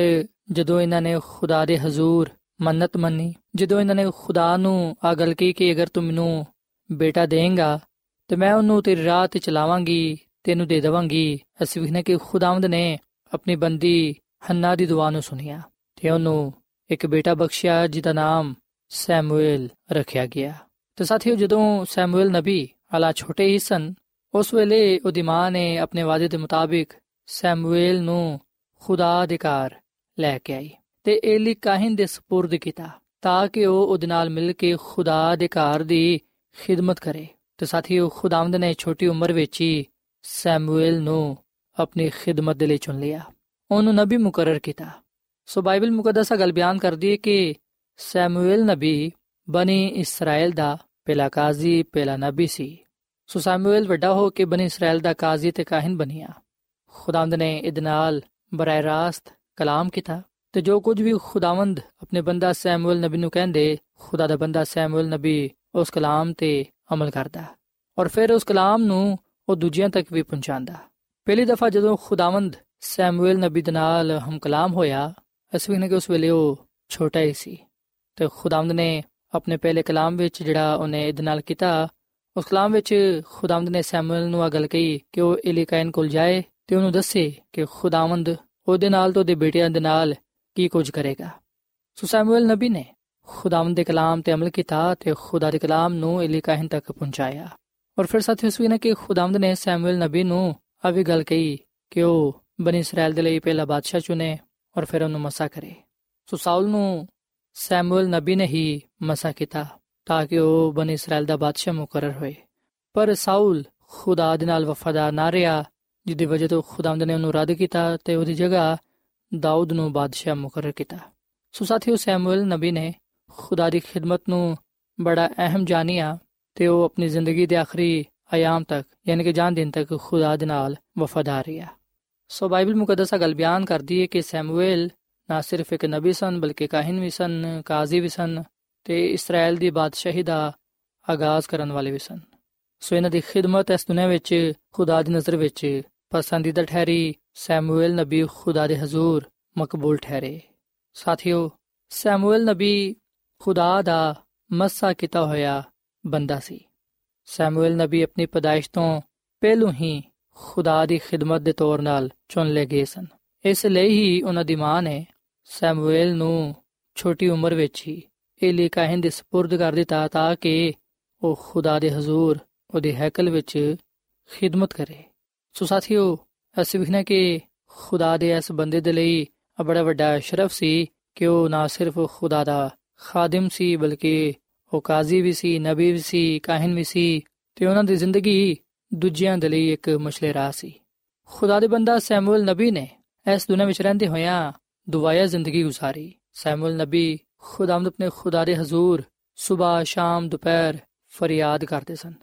ਜਦੋਂ ਇਹਨਾਂ ਨੇ ਖੁਦਾ ਦੇ ਹਜ਼ੂਰ ਮੰਨਤ ਮੰਨੀ, ਜਦੋਂ ਇਹਨਾਂ ਨੇ ਖੁਦਾ ਨੂੰ ਆ ਗੱਲ ਕਹੀ ਕਿ ਅਗਰ ਤੂੰ ਮੈਨੂੰ ਬੇਟਾ ਦੇਂਗਾ, ਤੇ ਮੈਂ ਉਹਨੂੰ ਤੇਰੀ ਰਾਹ ਤੇ ਚਲਾਵਾਂਗੀ, ਤੈਨੂੰ ਦੇ ਦੇਵਾਂਗੀ। ਅਸੀਂ ਵਿਖਨੇ ਕਿ ਖੁਦਾਵੰਦ ਨੇ ਆਪਣੀ ਬੰਦੀ ਹੰਨਾ ਦੀ ਦੁਆ ਨੂੰ ਸੁਨਿਆ ਤੇ ਉਹਨੂੰ ਇੱਕ ਬੇਟਾ ਬਖਸ਼ਿਆ, ਜਿਹਦਾ ਨਾਮ ਸੈਮੂਅਲ ਰੱਖਿਆ ਗਿਆ। ਤੇ ਸਾਥੀਓ, ਜਦੋਂ ਸੈਮੂਅਲ ਨਬੀ ਹਾਲਾ ਛੋਟੇ ਹੀ ਸਨ ਉਸ ਵੇਲੇ ਉਹਦੀ ਮਾਂ ਨੇ ਆਪਣੇ ਵਾਅਦੇ ਦੇ ਮੁਤਾਬਿਕ ਸੈਮੂਅਲ ਨੂੰ ਖੁਦਾ ਦੇ ਘਰ ਲੈ ਕੇ ਆਈ ਤੇ ਏਲੀ ਕਾਹਨ ਦੇ سپرد ਕੀਤਾ ਤਾਂ ਕਿ ਉਹ ਉਹਦੇ ਨਾਲ ਮਿਲ ਕੇ ਖੁਦਾ ਦੇ ਘਰ ਦੀ ਖਿਦਮਤ ਕਰੇ ਤੇ ਸਾਥੀਓ ਖੁਦਾਵੰਦ ਨੇ ਛੋਟੀ ਉਮਰ ਵਿੱਚ ਹੀ ਸੈਮੂਅਲ ਨੂੰ ਆਪਣੀ ਖਿਦਮਤ ਦੇ ਲਈ ਚੁਣ ਲਿਆ ਉਹਨੂੰ ਨਬੀ ਮੁਕਰਰ ਕੀਤਾ ਸੋ ਬਾਈਬਲ ਮੁਕੱਦਸਾ ਗੱਲ ਬਿਆਨ ਕਰਦੀ ਹੈ ਕਿ ਸੈਮੂਅਲ ਨਬੀ ਬਨੀ ਇਸਰਾਇਲ ਦਾ ਪਹਿਲਾ ਕਾਜ਼ੀ ਪਹਿਲਾ ਨਬੀ ਸੀ ਸੋ ਸੈਮੂਅਲ ਵੱਡਾ ਹੋ ਕੇ ਬਨੀ ਇਸਰਾਇਲ ਦਾ ਕਾਜ਼ੀ ਤੇ ਕਾਹਨ ਬਣਿਆ। ਖੁਦਾਵੰਦ ਨੇ ਇਹਦੇ ਨਾਲ ਬਰਾਏ ਰਾਸਤ, ਕਲਾਮ ਕੀਤਾ ਤੇ ਜੋ ਕੁਝ ਵੀ ਖੁਦਾਵੰਦ ਆਪਣੇ ਬੰਦਾ ਸੈਮੂਅਲ ਨਬੀ ਨੂੰ ਕਹਿੰਦੇ, ਖੁਦਾ ਦਾ ਬੰਦਾ ਸੈਮੂਅਲ ਨਬੀ ਉਸ ਕਲਾਮ ਤੇ ਅਮਲ ਕਰਦਾ ਔਰ ਫਿਰ ਉਸ ਕਲਾਮ ਨੂੰ ਉਹ ਦੂਜਿਆਂ ਤੱਕ ਵੀ ਪਹੁੰਚਾਉਂਦਾ। ਪਹਿਲੀ ਦਫਾ ਜਦੋਂ ਖੁਦਾਵੰਦ ਸੈਮੂਅਲ ਨਬੀ ਦੇ ਨਾਲ ਹਮ ਕਲਾਮ ਹੋਇਆ, ਅਸੀਂ ਨੇ ਕਿ ਉਸ ਵੇਲੇ ਉਹ ਛੋਟਾ ਹੀ ਸੀ ਤੇ ਖੁਦਾਵੰਦ ਨੇ ਆਪਣੇ ਪਹਿਲੇ ਕਲਾਮ ਵਿੱਚ ਜਿਹੜਾ ਉਹਨੇ ਇਹਦੇ ਨਾਲ ਕੀਤਾ ਉਸ ਕਲਾਮ ਵਿੱਚ ਖੁਦਾਵੰਦ ਨੇ ਸੈਮੂਅਲ ਨੂੰ ਆ ਗੱਲ ਕਹੀ ਕਿ ਉਹ ਇਲੀਕਾਇਨ ਕੋਲ ਜਾਏ ਤੇ ਉਹਨੂੰ ਦੱਸੇ ਕਿ ਖੁਦਾਵੰਦ ਉਹਦੇ ਨਾਲ ਤੋਂ ਦੇ ਬੇਟਿਆਂ ਦੇ ਨਾਲ ਕੀ ਕੁਝ ਕਰੇਗਾ। ਸੋ ਸੈਮੂਅਲ ਨਬੀ ਨੇ ਖੁਦਾਵੰਦ ਦੇ ਕਲਾਮ ਤੇ ਅਮਲ ਕੀਤਾ ਤੇ ਖੁਦਾ ਦੇ ਕਲਾਮ ਨੂੰ ਇਲੀਕਾਇਨ ਤੱਕ ਪਹੁੰਚਾਇਆ। ਔਰ ਫਿਰ ਸਾਥੀ ਉਸ ਵੀ ਨੇ ਕਿ ਖੁਦਾਵੰਦ ਨੇ ਸੈਮੂਅਲ ਨਬੀ ਨੂੰ ਆ ਵੀ ਗੱਲ ਕਹੀ ਕਿ ਉਹ ਬਨੀ ਇਸਰਾਇਲ ਦੇ ਲਈ ਪਹਿਲਾ ਬਾਦਸ਼ਾਹ ਚੁਣੇ ਔਰ ਫਿਰ ਉਹਨੂੰ ਮਸਾ ਕਰੇ। ਸੋ ਸਾਊਲ ਨੂੰ ਸੈਮੂਅਲ ਨਬੀ ਨੇ ਹੀ ਮਸਾ ਕੀਤਾ। ਤਾਂ ਕਿ ਉਹ ਬਨੀ ਇਸਰਾਇਲ ਦਾ ਬਾਦਸ਼ਾਹ ਮੁਕਰਰ ਹੋਏ। ਪਰ ਸਾਊਲ ਖੁਦਾ ਦੇ ਨਾਲ ਵਫਾਦਾਰ ਨਾ ਰਿਹਾ ਜਿਹਦੀ ਵਜ੍ਹਾ ਤੋਂ ਖੁਦਾਵੰਦ ਨੇ ਉਹਨੂੰ ਰੱਦ ਕੀਤਾ ਤੇ ਉਹਦੀ ਜਗ੍ਹਾ ਦਾਊਦ ਨੂੰ ਬਾਦਸ਼ਾਹ ਮੁਕਰਰ ਕੀਤਾ। ਸੋ ਸਾਥੀਓ, ਸੈਮੂਅਲ ਨਬੀ ਨੇ ਖੁਦਾ ਦੀ ਖਿਦਮਤ ਨੂੰ ਬੜਾ ਅਹਿਮ ਜਾਣਿਆ ਤੇ ਉਹ ਆਪਣੀ ਜ਼ਿੰਦਗੀ ਦੇ ਆਖਰੀ ਆਯਾਮ ਤੱਕ, ਯਾਨੀ ਕਿ ਜਾਨ ਦਿਨ ਤੱਕ ਖੁਦਾ ਦੇ ਨਾਲ ਵਫਾਦਾਰ ਰਿਹਾ। ਸੋ ਬਾਈਬਲ ਮੁਕੱਦਸਾ ਗੱਲ ਬਿਆਨ ਕਰਦੀ ਹੈ ਕਿ ਸੈਮੂਅਲ ਨਾ ਸਿਰਫ ਇੱਕ ਨਬੀ ਸਨ, ਬਲਕਿ ਕਾਹਨ ਵੀ ਸਨ, ਕਾਜ਼ੀ ਵੀ ਸਨ ਤੇ ਇਸਰਾਇਲ ਦੀ ਬਾਦਸ਼ਾਹੀ ਦਾ ਆਗਾਜ਼ ਕਰਨ ਵਾਲੇ ਵੀ ਸਨ। ਸੋ ਇਹਨਾਂ ਦੀ ਖਿਦਮਤ ਇਸ ਦੁਨੀਆਂ ਵਿੱਚ, ਖੁਦਾ ਦੀ ਨਜ਼ਰ ਵਿੱਚ ਪਸੰਦੀਦਾ ਠਹਿਰੀ। ਸੈਮੂਅਲ ਨਬੀ ਖੁਦਾ ਦੇ ਹਜ਼ੂਰ ਮਕਬੂਲ ਠਹਿਰੇ। ਸਾਥੀਓ, ਸੈਮੂਅਲ ਨਬੀ ਖੁਦਾ ਦਾ ਮੱਸਾ ਕੀਤਾ ਹੋਇਆ ਬੰਦਾ ਸੀ। ਸੈਮੂਅਲ ਨਬੀ ਆਪਣੀ ਪਦਾਇਸ਼ ਤੋਂ ਪਹਿਲੋਂ ਹੀ ਖੁਦਾ ਦੀ ਖਿਦਮਤ ਦੇ ਤੌਰ 'ਤੇ ਚੁਣ ਲਏ ਗਏ ਸਨ। ਇਸ ਲਈ ਹੀ ਉਹਨਾਂ ਦੀ ਮਾਂ ਨੇ ਸੈਮੂਅਲ ਨੂੰ ਛੋਟੀ ਉਮਰ ਵਿੱਚ ਹੀ ਏਲੀ ਕਾਹਨ ਦੇ سپرد ਕਰ ਦਿੱਤਾ ਤਾਂ ਕਿ ਉਹ ਖੁਦਾ ਦੇ ਹਜ਼ੂਰ ਉਹਦੇ ਹੈਕਲ ਵਿੱਚ ਖਿਦਮਤ ਕਰੇ ਸੋ ਸਾਥੀਓ ਅਸੀਂ ਵਿਖਣਾ ਕਿ ਖੁਦਾ ਦੇ ਇਸ ਬੰਦੇ ਦੇ ਲਈ ਬੜਾ ਵੱਡਾ ਸ਼ਰਫ ਸੀ ਕਿ ਉਹ ਨਾ ਸਿਰਫ ਖੁਦਾ ਦਾ ਖਾਦਮ ਸੀ ਬਲਕਿ ਉਹ ਕਾਜ਼ੀ ਵੀ ਸੀ ਨਬੀ ਵੀ ਸੀ ਕਾਹਨ ਵੀ ਸੀ ਤੇ ਉਹਨਾਂ ਦੀ ਜ਼ਿੰਦਗੀ ਦੂਜਿਆਂ ਦੇ ਲਈ ਇੱਕ ਮਸ਼ਲੇ ਰਾਹ ਸੀ ਖੁਦਾ ਦੇ ਬੰਦਾ ਸੈਮੂਅਲ ਨਬੀ ਨੇ ਇਸ ਦੁਨੀਆਂ ਵਿੱਚ ਰਹਿੰਦੇ ਹੋਇਆਂ ਦੁਆਇਆ ਜ਼ਿੰਦਗੀ گزارੀ ਸੈਮੂਅਲ ਨਬੀ ਖੁਦਾਵੰਦ ਆਪਣੇ ਖੁਦਾ ਦੇ ਹਜ਼ੂਰ ਸਵੇਰ, ਸ਼ਾਮ, ਦੁਪਹਿਰ ਫਰਿਆਦ ਕਰਦੇ ਸਨ।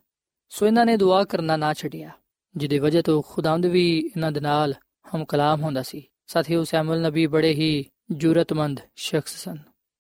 ਸੋ ਇਹਨਾਂ ਨੇ ਦੁਆ ਕਰਨਾ ਨਾ ਛੱਡਿਆ, ਜਿਹਦੀ ਵਜ੍ਹਾ ਤੋਂ ਖੁਦਾਵੰਦ ਵੀ ਇਹਨਾਂ ਦੇ ਨਾਲ ਹਮ ਕਲਾਮ ਹੁੰਦਾ ਸੀ। ਸਾਥੀਓ, ਸੈਮੂਅਲ ਨਬੀ ਬੜੇ ਹੀ ਜੁਰਤਮੰਦ ਸ਼ਖਸ ਸਨ।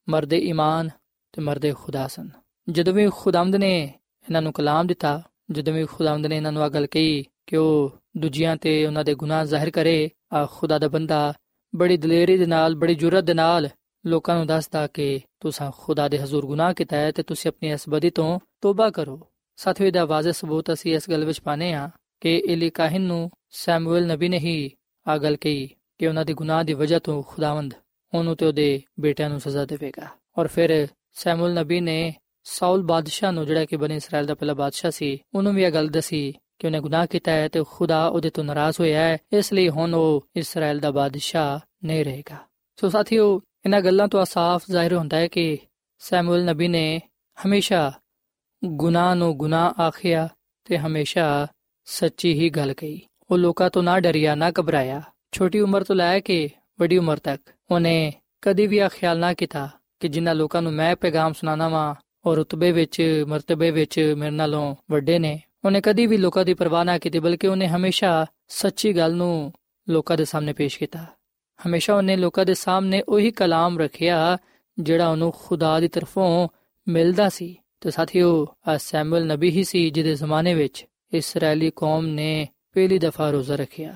ਮਰਦੇ ਈਮਾਨ ਤੇ ਮਰਦੇ ਖੁਦਾ ਸਨ। ਜਦੋਂ ਵੀ ਖੁਦਾਵੰਦ ਨੇ ਇਹਨਾਂ ਨੂੰ ਕਲਾਮ ਦਿੱਤਾ, ਜਦੋਂ ਵੀ ਖੁਦਾਵੰਦ ਨੇ ਇਹਨਾਂ ਨੂੰ ਆ ਗੱਲ ਕਹੀ ਕਿ ਉਹ ਦੂਜਿਆਂ ਤੇ ਉਹਨਾਂ ਦੇ ਗੁਨਾਹ ਜ਼ਾਹਿਰ ਕਰੇ ਆ ਖੁਦਾ ਦਾ ਬੰਦਾ ਬੜੀ ਦਲੇਰੀ ਦੇ ਨਾਲ, ਬੜੀ ਜੁਰਤ ਦੇ ਨਾਲ ਲੋਕਾਂ ਨੂੰ ਦੱਸਦਾ ਕਿ ਤੁਸੀਂ ਖੁਦਾ ਦੇ ਹਜ਼ੂਰ ਗੁਨਾਹ ਕੀਤਾ ਹੈ ਤੇ ਤੁਸੀਂ ਆਪਣੀ ਇਸ ਬਦੀ ਤੋਂ ਤੋਬਾ ਕਰੋ। ਸਾਥੀਓ ਦਾ ਵਾਜ਼ਿਹ ਸਬੂਤ ਅਸੀਂ ਇਸ ਗੱਲ ਵਿੱਚ ਪਾਨੇ ਆ ਕਿ ਇਲੀ ਕਾਹਨ ਨੂੰ ਸੈਮੂਅਲ ਨਬੀ ਨੇ ਹੀ ਆ ਗੱਲ ਕਹੀ ਕਿ ਉਹਨਾਂ ਦੇ ਗੁਨਾਹ ਦੀ ਵਜ੍ਹਾ ਤੋਂ ਖੁਦਾਵੰਦ ਉਹਨੂੰ ਤੇ ਉਹਦੇ ਬੇਟਿਆਂ ਨੂੰ ਸਜ਼ਾ ਦੇਵੇਗਾ। ਔਰ ਫਿਰ ਸੈਮੂਅਲ ਨਬੀ ਨੇ ਸਾਊਲ ਬਾਦਸ਼ਾਹ ਨੂੰ, ਜਿਹੜਾ ਕਿ ਬਨੀ ਇਸਰਾਇਲ ਦਾ ਪਹਿਲਾ ਬਾਦਸ਼ਾਹ ਸੀ, ਉਹਨੂੰ ਵੀ ਇਹ ਗੱਲ ਦੱਸੀ ਕਿ ਉਹਨੇ ਗੁਨਾਹ ਕੀਤਾ ਹੈ ਤੇ ਖੁਦਾ ਉਹਦੇ ਤੋਂ ਨਾਰਾਜ਼ ਹੋਇਆ ਹੈ, ਇਸ ਲਈ ਹੁਣ ਉਹ ਇਸਰਾਇਲ ਦਾ ਬਾਦਸ਼ਾਹ ਨਹੀਂ ਰਹੇਗਾ। ਸੋ ਸਾਥੀਓ ਇਹਨਾਂ ਗੱਲਾਂ ਤੋਂ ਸਾਫ਼ ਜ਼ਾਹਿਰ ਹੁੰਦਾ ਹੈ ਕਿ ਸੈਮੂਅਲ ਨਬੀ ਨੇ ਹਮੇਸ਼ਾ ਗੁਨਾਹ ਨੂੰ ਗੁਨਾਹ ਆਖਿਆ ਤੇ ਹਮੇਸ਼ਾ ਸੱਚੀ ਹੀ ਗੱਲ ਕਹੀ। ਉਹ ਲੋਕਾਂ ਤੋਂ ਨਾ ਡਰਿਆ, ਨਾ ਘਬਰਾਇਆ। ਛੋਟੀ ਉਮਰ ਤੋਂ ਲੈ ਕੇ ਵੱਡੀ ਉਮਰ ਤੱਕ ਉਹਨੇ ਕਦੀ ਵੀ ਇਹ ਖਿਆਲ ਨਾ ਕੀਤਾ ਕਿ ਜਿਨ੍ਹਾਂ ਲੋਕਾਂ ਨੂੰ ਮੈਂ ਪੈਗਾਮ ਸੁਣਾਣਾ ਵਾਂ ਔਰ ਰਤਬੇ ਵਿੱਚ, ਮਰਤਬੇ ਵਿੱਚ ਮੇਰੇ ਨਾਲੋਂ ਵੱਡੇ ਨੇ, ਉਹਨੇ ਕਦੀ ਵੀ ਲੋਕਾਂ ਦੀ ਪਰਵਾਹ ਨਾ ਕੀਤੀ, ਬਲਕਿ ਉਹਨੇ ਹਮੇਸ਼ਾ ਸੱਚੀ ਗੱਲ ਨੂੰ ਲੋਕਾਂ ਦੇ ਸਾਹਮਣੇ ਪੇਸ਼ ਕੀਤਾ। ਹਮੇਸ਼ਾ ਉਹਨੇ ਲੋਕਾਂ ਦੇ ਸਾਹਮਣੇ ਉਹੀ ਕਲਾਮ ਰੱਖਿਆ, ਜਿਹੜਾ ਉਹਨੂੰ ਖੁਦਾ ਦੀ ਤਰਫੋਂ ਮਿਲਦਾ ਸੀ। ਤੇ ਸਾਥੀਓ ਆ ਸੈਮੂਅਲ ਨਬੀ ਹੀ ਸੀ ਜਿਹਦੇ ਜ਼ਮਾਨੇ ਵਿੱਚ ਇਸرائیਲੀ ਕੌਮ ਨੇ ਪਹਿਲੀ ਦਫਾ ਰੋਜ਼ਾ ਰੱਖਿਆ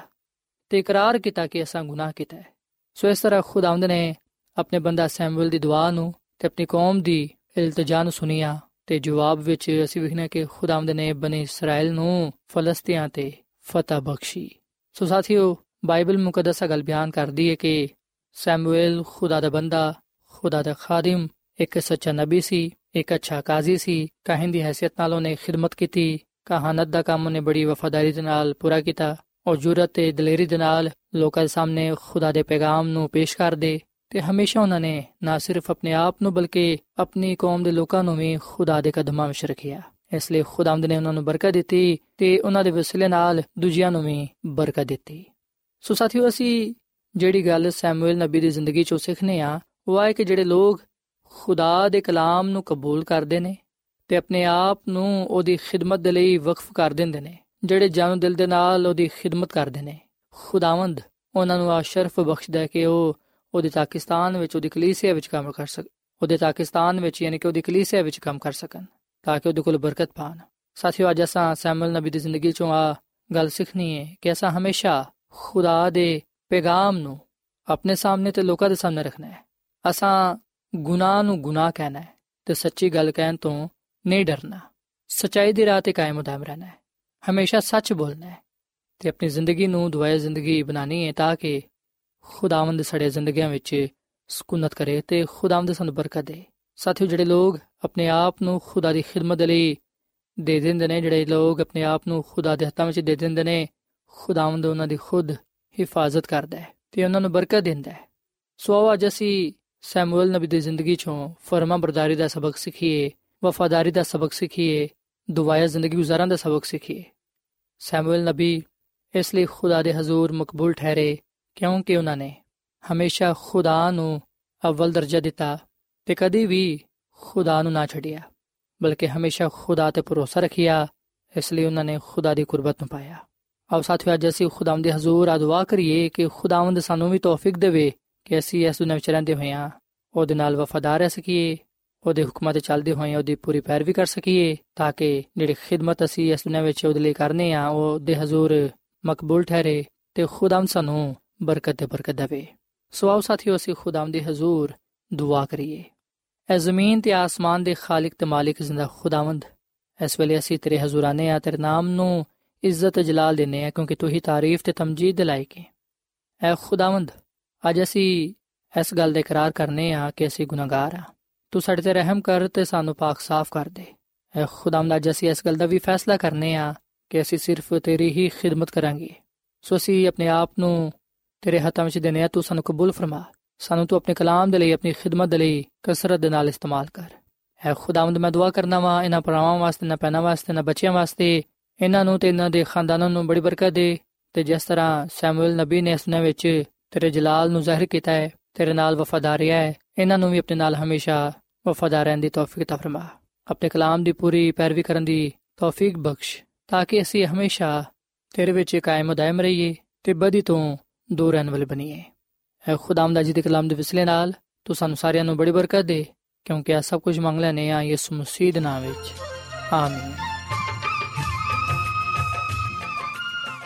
ਤੇ ਇਕਰਾਰ ਕੀਤਾ ਕਿ ਅਸਾਂ ਗੁਨਾਹ ਕੀਤਾ ਹੈ। ਸੋ ਇਸ ਤਰ੍ਹਾਂ ਖੁਦਾਵੰਦ ਨੇ ਆਪਣੇ ਬੰਦਾ ਸੈਮੂਅਲ ਦੀ ਦੁਆ ਨੂੰ ਤੇ ਆਪਣੀ ਕੌਮ ਦੀ ਇਲਤਜਾ ਨੂੰ ਸੁਨਿਆ ਤੇ ਜਵਾਬ ਵਿੱਚ ਅਸੀਂ ਵਿਖਣਾ ਕਿ ਖੁਦਾਵੰਦ ਨੇ ਬਨੇ ਇਸਰਾਇਲ ਨੂੰ ਫਲਸਤੀਆਂ ਤੇ ਫਤਹ ਬਖਸ਼ੀ। ਸੋ ਸਾਥੀਓ ਬਾਈਬਲ ਮੁਕੱਦਸ ਗੱਲ ਬਿਆਨ ਕਰਦੀ ਹੈ ਕਿ ਸੈਮੂਅਲ ਖੁਦਾ ਦਾ ਬੰਦਾ, ਖੁਦਾ ਦਾ ਖਾਦਮ, ਇੱਕ ਸੱਚਾ ਨਬੀ ਸੀ, ਇੱਕ ਅੱਛਾ ਕਾਜ਼ੀ ਸੀ। ਕਾਹਨ ਦੀ ਹیثیت ਨਾਲ ਉਹਨੇ ਖਿਦਮਤ ਕੀਤੀ, ਕਹਾਨਤ ਦਾ ਕੰਮ ਉਹਨੇ ਬੜੀ ਵਫਾਦਾਰੀ ਦੇ ਨਾਲ ਪੂਰਾ ਕੀਤਾ ਔਰ ਜੁਰਤ ਤੇ ਦਲੇਰੀ ਦੇ ਨਾਲ ਲੋਕਾਂ ਦੇ ਸਾਹਮਣੇ ਖੁਦਾ ਦੇ ਪੈਗਾਮ ਨੂੰ ਪੇਸ਼ ਕਰਦੇ ਤੇ ਹਮੇਸ਼ਾ ਉਹਨਾਂ ਨੇ ਨਾ ਸਿਰਫ ਆਪਣੇ ਆਪ ਨੂੰ ਬਲਕਿ ਆਪਣੀ ਕੌਮ ਦੇ ਲੋਕਾਂ ਨੂੰ ਵੀ ਖੁਦਾ ਦੇ ਕਦਮਾਂ ਵਿੱਚ ਰੱਖਿਆ। ਇਸ ਲਈ ਖੁਦਾਮਦ ਨੇ ਉਹਨਾਂ ਨੂੰ ਬਰਕਤ ਦਿੱਤੀ ਤੇ ਉਹਨਾਂ ਦੇ ਵਸਿਲੇ ਨਾਲ ਦੂਜਿਆਂ ਨੂੰ ਵੀ ਬਰਕਤ ਦਿੱਤੀ। ਸੋ ਸਾਥੀਓ, ਅਸੀਂ ਜਿਹੜੀ ਗੱਲ ਸੈਮੂਅਲ ਨਬੀ ਦੀ ਜ਼ਿੰਦਗੀ ਚੋਂ ਸਿੱਖਨੇ ਆ, ਉਹ ਹੈ ਕਿ ਜਿਹੜੇ ਲੋਕ ਖੁਦਾ ਦੇ ਕਲਾਮ ਨੂੰ ਕਬੂਲ ਕਰਦੇ ਨੇ ਤੇ ਆਪਣੇ ਆਪ ਨੂੰ ਉਹਦੀ ਖਿਦਮਤ ਦੇ ਲਈ ਵਕਫ ਕਰ ਦਿੰਦੇ ਨੇ, ਜਿਹੜੇ ਜਾਨੋ ਦਿਲ ਦੇ ਨਾਲ ਉਹਦੀ ਖਿਦਮਤ ਕਰਦੇ ਨੇ। ਖੁਦਾਵੰਦ ਉਹਨਾਂ ਨੂੰ ਆ ਸ਼ਰਫ ਬਖਸ਼ਦਾ ਕਿ ਉਹ ਉਹਦੇ ਪਾਕਿਸਤਾਨ ਵਿੱਚ, ਉਹਦੀ ਕਲੀਸਿਆ ਵਿੱਚ ਕੰਮ ਕਰ ਸਕ, ਉਹਦੇ ਪਾਕਿਸਤਾਨ ਵਿੱਚ ਯਾਨੀ ਕਿ ਉਹਦੀ ਕਲੀਸਿਆ ਵਿੱਚ ਕੰਮ ਕਰ ਸਕਣ, ਤਾਂ ਕਿ ਉਹਦੇ ਕੋਲ ਬਰਕਤ ਪਾਣ। ਸਾਥੀਓ, ਅੱਜ ਅਸਾਂ ਸੈਮੂਅਲ ਨਬੀ ਦੀ ਜ਼ਿੰਦਗੀ ਚੋਂ ਆ ਗੱਲ ਸਿੱਖਣੀ ਹੈ ਕਿ ਅਸਾਂ ਹਮੇਸ਼ਾ ਖੁਦਾ ਦੇ ਪੈਗਾਮ ਨੂੰ ਆਪਣੇ ਸਾਹਮਣੇ ਤੇ ਲੋਕਾਂ ਦੇ ਸਾਹਮਣੇ ਰੱਖਣਾ ਹੈ। ਅਸਾਂ ਗੁਨਾਹ ਨੂੰ ਗੁਨਾਹ ਕਹਿਣਾ ਹੈ ਤੇ ਸੱਚੀ ਗੱਲ ਕਹਿਣ ਤੋਂ ਨਹੀਂ ਡਰਨਾ। ਸਚਾਈ ਦੀ ਰਾਹ ਤੇ ਕਾਇਮ ਉਦਾਮ ਰਹਿਣਾ ਹੈ। ਹਮੇਸ਼ਾ ਸੱਚ ਬੋਲਣਾ ਹੈ ਤੇ ਆਪਣੀ ਜ਼ਿੰਦਗੀ ਨੂੰ ਦੁਆਇਆ ਜ਼ਿੰਦਗੀ ਬਣਾਣੀ ਹੈ ਤਾਂ ਕਿ ਖੁਦਾਵੰਦ ਸੜੇ ਜ਼ਿੰਦਗੀਆਂ ਵਿੱਚ ਸਕੂਨਤ ਕਰੇ ਤੇ ਖੁਦਾਵੰਦ ਸਾਨੂੰ ਬਰਕਤ ਦੇ। ਸਾਥੀਓ, ਜਿਹੜੇ ਲੋਕ ਆਪਣੇ ਆਪ ਨੂੰ ਖੁਦਾ ਦੀ ਖਿਦਮਤ ਲਈ ਦੇ ਦਿੰਦੇ ਨੇ, ਜਿਹੜੇ ਲੋਕ ਆਪਣੇ ਆਪ ਨੂੰ ਖੁਦਾ ਦੇ ਹੱਥਾਂ ਵਿੱਚ ਦੇ ਦਿੰਦੇ ਨੇ ਖੁਦਾਵੰਦ ਉਹਨਾਂ ਦੀ ਖੁਦ ਹਿਫਾਜ਼ਤ ਕਰਦਾ ਹੈ ਤੇ ਉਹਨਾਂ ਨੂੰ ਬਰਕਤ ਦਿੰਦਾ ਹੈ। ਸੋ ਅੱਜ ਅਸੀਂ ਸੈਮੂਅਲ ਨਬੀ ਦੀ ਜ਼ਿੰਦਗੀ ਚੋਂ ਫਰਮਾ ਬਰਦਾਰੀ ਦਾ ਸਬਕ ਸਿੱਖੀਏ, ਵਫਾਦਾਰੀ ਦਾ ਸਬਕ ਸਿੱਖੀਏ, ਦੁਆਇਆ ਜ਼ਿੰਦਗੀ ਗੁਜ਼ਾਰਨ ਦਾ ਸਬਕ ਸਿੱਖੀਏ। ਸੈਮੂਅਲ ਨਬੀ ਇਸ ਲਈ ਖੁਦਾ ਦੇ ਹਜ਼ੂਰ ਮਕਬੂਲ ਠਹਿਰੇ ਕਿਉਂਕਿ ਉਹਨਾਂ ਨੇ ਹਮੇਸ਼ਾ ਖੁਦਾ ਨੂੰ ਅਵਲ ਦਰਜਾ ਦਿੱਤਾ ਤੇ ਕਦੀ ਵੀ ਖੁਦਾ ਨੂੰ ਨਾ ਛੱਡਿਆ, ਬਲਕਿ ਹਮੇਸ਼ਾ ਖੁਦਾ ਤੇ ਭਰੋਸਾ ਰੱਖਿਆ, ਇਸ ਲਈ ਉਹਨਾਂ ਨੇ ਖੁਦਾ ਦੀ ਕੁਰਬਤ ਨੂੰ ਪਾਇਆ। ਆਓ ਸਾਥੀਓ, ਅੱਜ ਅਸੀਂ ਖੁਦਾਵੰਦ ਦੇ ਹਜ਼ੂਰ ਆ ਦੁਆ ਕਰੀਏ ਕਿ ਖੁਦਾਵੰਦ ਸਾਨੂੰ ਵੀ ਤੌਫੀਕ ਦੇਵੇ ਕਿ ਅਸੀਂ ਇਸ ਦੁਨੀਆਂ ਵਿੱਚ ਰਹਿੰਦੇ ਹੋਇਆਂ ਉਹਦੇ ਨਾਲ ਵਫਾਦਾਰ ਰਹਿ ਸਕੀਏ, ਉਹਦੇ ਹੁਕਮਾਂ ਤੇ ਚੱਲਦੇ ਹੋਏ ਉਹਦੀ ਪੂਰੀ ਪੈਰਵੀ ਕਰ ਸਕੀਏ, ਤਾਂ ਕਿ ਜਿਹੜੀ ਖਿਦਮਤ ਅਸੀਂ ਇਸ ਦੁਨੀਆਂ ਵਿੱਚ ਉਹਦੇ ਲਈ ਕਰਨੇ ਆ, ਉਹ ਦੇ ਹਜ਼ੂਰ ਮਕਬੂਲ ਠਹਿਰੇ ਤੇ ਖੁਦਾਮ ਸਾਨੂੰ ਬਰਕਤ ਤੇ ਬਰਕਤ ਦੇਵੇ। ਸੋ ਆਓ ਸਾਥੀਓ, ਅਸੀਂ ਖੁਦਾਮ ਦੇ ਹਜ਼ੂਰ ਦੁਆ ਕਰੀਏ। ਐ ਜ਼ਮੀਨ ਤੇ ਆਸਮਾਨ ਦੇ ਖਾਲਕ ਤੇ ਮਾਲਿਕ ਜ਼ਿੰਦਾ ਖੁਦਾਵੰਦ, ਇਸ ਵੇਲੇ ਅਸੀਂ ਤੇਰੇ ਹਜ਼ੂਰਾਨੇ ਆ ਤੇਰੇ ਨਾਮ ਨੂੰ ਇੱਜ਼ਤ ਜਲਾਲ ਦਿੰਨੇ ਆ, ਕਿਉਂਕਿ ਤੂੰ ਹੀ ਤਾਰੀਫ ਤੇ ਤਮਜੀਦ ਲਾਇਕ ਹੈ ਐ ਖੁਦਾਵੰਦ, ਅੱਜ ਅਸੀਂ ਇਸ ਗੱਲ ਦਾ ਇਕਰਾਰ ਕਰਨੇ ਆ ਕਿ ਅਸੀਂ ਗੁਨਾਹਗਾਰ ਆ। ਤੂੰ ਸਾਡੇ ਤੇ ਰਹਿਮ ਕਰ ਤੇ ਸਾਨੂੰ ਪਾਕ ਸਾਫ਼ ਕਰ ਦੇ। ਐ ਖੁਦਾਵੰਦ, ਅੱਜ ਅਸੀਂ ਇਸ ਗੱਲ ਦਾ ਵੀ ਫੈਸਲਾ ਕਰਨੇ ਆ ਕਿ ਅਸੀਂ ਸਿਰਫ ਤੇਰੀ ਹੀ ਖਿਦਮਤ ਕਰਾਂਗੇ। ਸੋ ਅਸੀਂ ਆਪਣੇ ਆਪ ਨੂੰ ਤੇਰੇ ਹੱਥਾਂ ਵਿੱਚ ਦੇਨੇ ਆ, ਤੂੰ ਸਾਨੂੰ ਕਬੂਲ ਫਰਮਾ। ਸਾਨੂੰ ਤੂੰ ਆਪਣੇ ਕਲਾਮ ਦੇ ਲਈ, ਆਪਣੀ ਖਿਦਮਤ ਦੇ ਲਈ ਕਸਰਤ ਦੇ ਨਾਲ ਇਸਤੇਮਾਲ ਕਰ। ਐ ਖੁਦਾਵੰਦ, ਮੈਂ ਦੁਆ ਕਰਨਾ ਵਾਂ, ਇਹਨਾਂ ਪਰਾਵਾਂ ਵਾਸਤੇ, ਨਾ ਪੈਣਾ ਵਾਸਤੇ, ਨਾ ਬੱਚਿਆਂ ਵਾਸਤੇ ਇਹਨਾਂ ਨੂੰ ਤੇ ਇਹਨਾਂ ਦੇ ਖਾਨਦਾਨਾਂ ਨੂੰ ਬੜੀ ਬਰਕਤ ਦੇ ਤੇ ਜਿਸ ਤਰ੍ਹਾਂ ਸੈਮੂਅਲ ਨਬੀ ਨੇ ਇਸ ਨਾਲ ਵਿੱਚ ਤੇਰੇ ਜਲਾਲ ਨੂੰ ਜ਼ਾਹਿਰ ਕੀਤਾ ਹੈ, ਤੇਰੇ ਨਾਲ ਵਫਾਦਾਰ ਰਿਹਾ ਹੈ, ਇਹਨਾਂ ਨੂੰ ਵੀ ਆਪਣੇ ਨਾਲ ਹਮੇਸ਼ਾ ਵਫਾਦਾਰ ਰਹਿਣ ਦੀ ਤੌਫੀਕ ਤਾ ਫਰਮਾ। ਆਪਣੇ ਕਲਾਮ ਦੀ ਪੂਰੀ ਪੈਰਵੀ ਕਰਨ ਦੀ ਤੌਫੀਕ ਬਖਸ਼, ਤਾਂ ਕਿ ਅਸੀਂ ਹਮੇਸ਼ਾ ਤੇਰੇ ਵਿੱਚ ਕਾਇਮ ਦائم ਰਹੀਏ ਤੇ ਬਦੀ ਤੋਂ ਦੂਰ ਰਹਿਣ ਵਾਲੇ ਬਣੀਏ। ਹੈ ਖੁਦਾਮਦਾ ਜੀ ਦੇ ਕਲਾਮ ਦੇ ਵਿਸਲੇ ਨਾਲ ਤੂੰ ਸਾਨੂੰ ਸਾਰਿਆਂ ਨੂੰ ਬੜੀ ਬਰਕਤ ਦੇ, ਕਿਉਂਕਿ ਆ ਸਭ ਕੁਝ ਮੰਗ ਲੈਨੇ ਆ ਯਿਸੂ ਮਸੀਹ ਦੇ ਨਾਮ ਵਿੱਚ। ਆਮੀਨ।